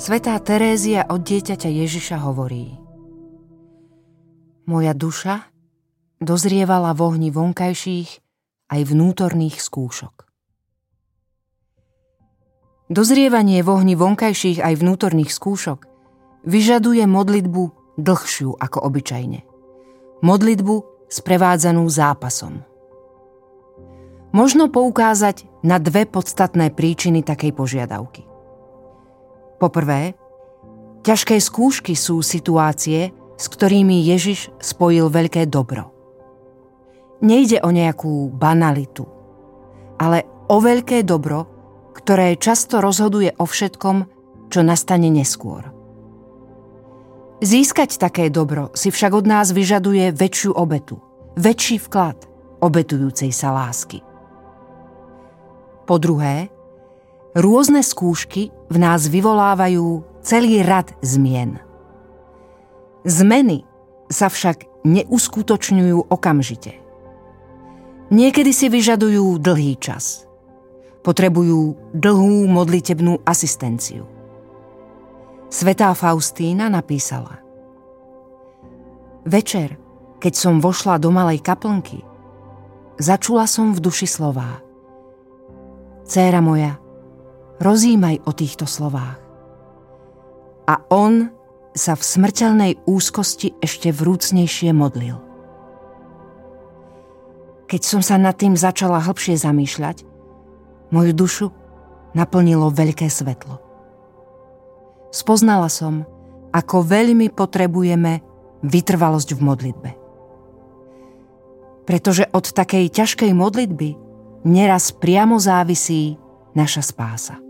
Svetá Terézia od dieťaťa Ježiša hovorí Moja duša dozrievala v ohni vonkajších aj vnútorných skúšok. Dozrievanie v ohni vonkajších aj vnútorných skúšok vyžaduje modlitbu dlhšiu ako obyčajne. Modlitbu sprevádzanú zápasom. Možno poukázať na dve podstatné príčiny takej požiadavky. Poprvé, ťažké skúšky sú situácie, s ktorými Ježiš spojil veľké dobro. Nejde o nejakú banalitu, ale o veľké dobro, ktoré často rozhoduje o všetkom, čo nastane neskôr. Získať také dobro si však od nás vyžaduje väčšiu obetu, väčší vklad obetujúcej sa lásky. Po druhé, rôzne skúšky v nás vyvolávajú celý rad zmien. Zmeny sa však neuskutočňujú okamžite. Niekedy si vyžadujú dlhý čas. Potrebujú dlhú modlitebnú asistenciu – Svetá Faustína napísala Večer, keď som vošla do malej kaplnky, začula som v duši slová. Céra moja, rozímaj o týchto slovách. A on sa v smrteľnej úzkosti ešte vrúcnejšie modlil. Keď som sa nad tým začala hlbšie zamýšľať, moju dušu naplnilo veľké svetlo. Spoznala som, ako veľmi potrebujeme vytrvalosť v modlitbe. Pretože od takej ťažkej modlitby neraz priamo závisí naša spása.